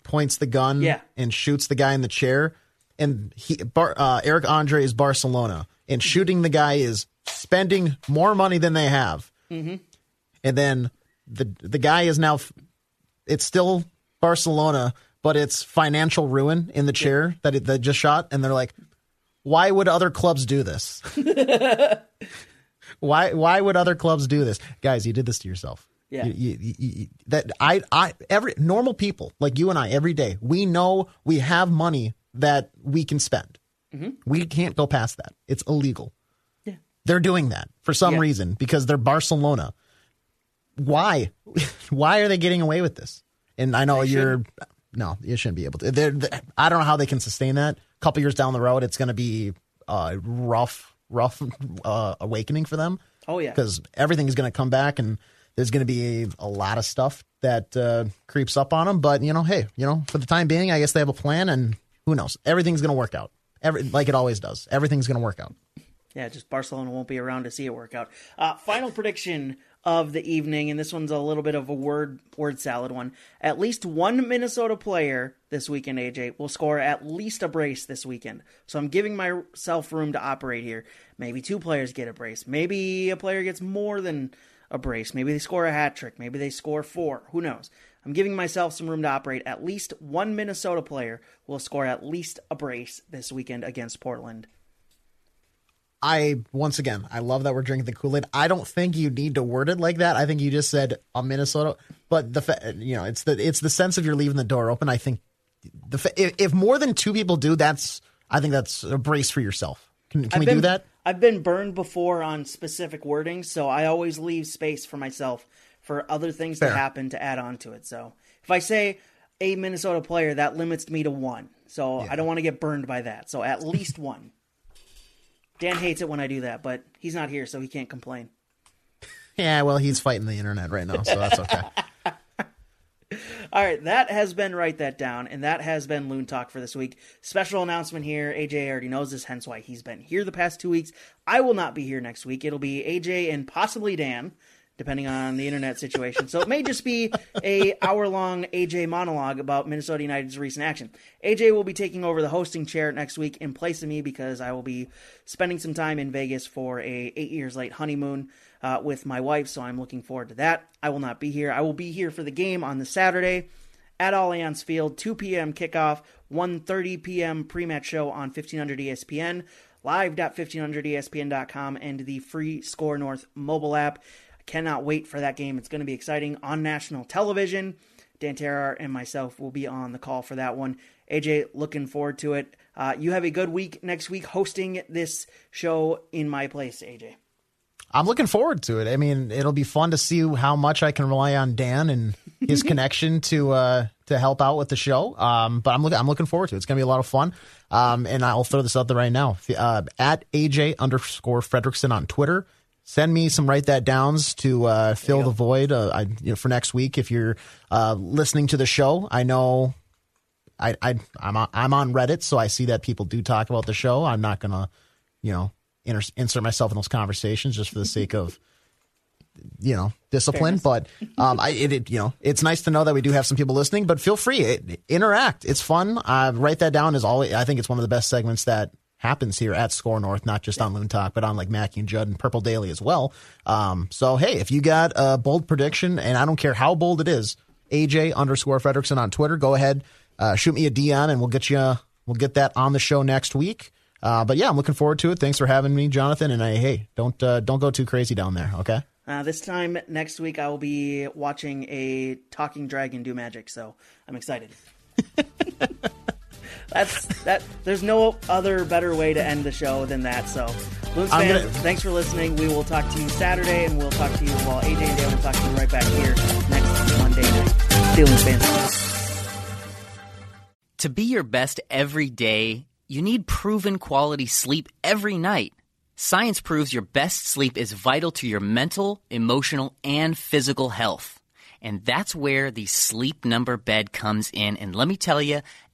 points the gun Yeah. and shoots the guy in the chair. And he, Bar, uh, Eric Andre is Barcelona, and shooting the guy is spending more money than they have. Mm-hmm. And then the the guy is now, it's still Barcelona, but it's financial ruin in the chair that it, that just shot. And they're like, why would other clubs do this? why why would other clubs do this, guys? You did this to yourself. Yeah. You- you- you- that I I every normal people like you and I every day we know we have money that we can spend. Mm-hmm. We can't go past that. It's illegal. Yeah. They're doing that for some Yeah. reason because they're Barcelona. Why? Why are they getting away with this? And I know you're no, you shouldn't be able to. They're, they I don't know how they can sustain that. A couple years down the road, it's going to be a rough, rough uh, awakening for them. Oh, yeah. because everything is going to come back, and there's going to be a, lot of stuff that uh, creeps up on them. But you know, hey, you know, for the time being, I guess they have a plan, and who knows? Everything's going to work out. Every like it always does. Everything's going to work out. Yeah, just Barcelona won't be around to see it work out. Uh, final prediction of the evening, and this one's a little bit of a word word salad one. At least one Minnesota player this weekend, AJ, will score at least a brace this weekend. So I'm giving myself room to operate here. Maybe two players get a brace. Maybe a player gets more than a brace. Maybe they score a hat trick. Maybe they score four. Who knows? I'm giving myself some room to operate. At least one Minnesota player will score at least a brace this weekend against Portland. I once again, I love that we're drinking the Kool Aid. I don't think you need to word it like that. I think you just said a Minnesota, but the fa- you know it's the it's the sense of you're leaving the door open. I think the fa- if, if more than two people do, that's I think that's a brace for yourself. Can, can we been, do that? I've been burned before on specific wording, so I always leave space for myself for other things Fair. to happen to add on to it. So if I say a Minnesota player, that limits me to one. So I don't want to get burned by that. So at least one. Dan hates it when I do that, but he's not here, so he can't complain. Yeah, well, he's fighting the internet right now, so that's okay. All right, that has been Write That Down, and that has been Loon Talk for this week. Special announcement here. AJ already knows this, hence why he's been here the past two weeks. I will not be here next week. It'll be AJ and possibly Dan depending on the internet situation. So it may just be a hour long AJ monologue about Minnesota United's recent action. AJ will be taking over the hosting chair next week in place of me because I will be spending some time in Vegas for a eight years late honeymoon uh, with my wife. So I'm looking forward to that. I will not be here. I will be here for the game on the Saturday at Allianz Field, 2 p.m. kickoff, 1.30 p.m. pre-match show on 1500 ESPN, live.1500ESPN.com, and the free Score North mobile app. Cannot wait for that game. It's going to be exciting on national television. Dan Terhaar and myself will be on the call for that one. AJ, looking forward to it. Uh, you have a good week next week hosting this show in my place, AJ. I'm looking forward to it. I mean, it'll be fun to see how much I can rely on Dan and his connection to uh, to help out with the show. Um, but I'm looking I'm looking forward to it. It's gonna be a lot of fun. Um, and I'll throw this out there right now uh, at AJ underscore Fredrickson on Twitter. Send me some write that downs to uh, fill the void uh, I, you know, for next week. If you're uh, listening to the show, I know I, I I'm on, I'm on Reddit, so I see that people do talk about the show. I'm not gonna, you know, inter- insert myself in those conversations just for the sake of you know discipline. But um i it, it, you know it's nice to know that we do have some people listening but feel free it, interact. It's fun. Uh write that down is always i think it's one of the best segments that happens here at score north not just on loon talk but on like mackey and judd and purple daily as well um so hey if you got a bold prediction and i don't care how bold it is aj underscore fredrickson on twitter go ahead uh shoot me a dm and we'll get you we'll get that on the show next week uh, but yeah, I'm looking forward to it. Thanks for having me, Jonathan. And I, hey, don't uh, don't go too crazy down there, okay? Uh, this time next week, I will be watching a talking dragon do magic, so I'm excited. That's that. There's no other better way to end the show than that. So, Loons fans, gonna- thanks for listening. We will talk to you Saturday, and we'll talk to you. Well, AJ and Dan will talk to you right back here next Monday night. Steelers fans. To be your best every day, you need proven quality sleep every night. Science proves your best sleep is vital to your mental, emotional, and physical health. And that's where the sleep number bed comes in. And let me tell you,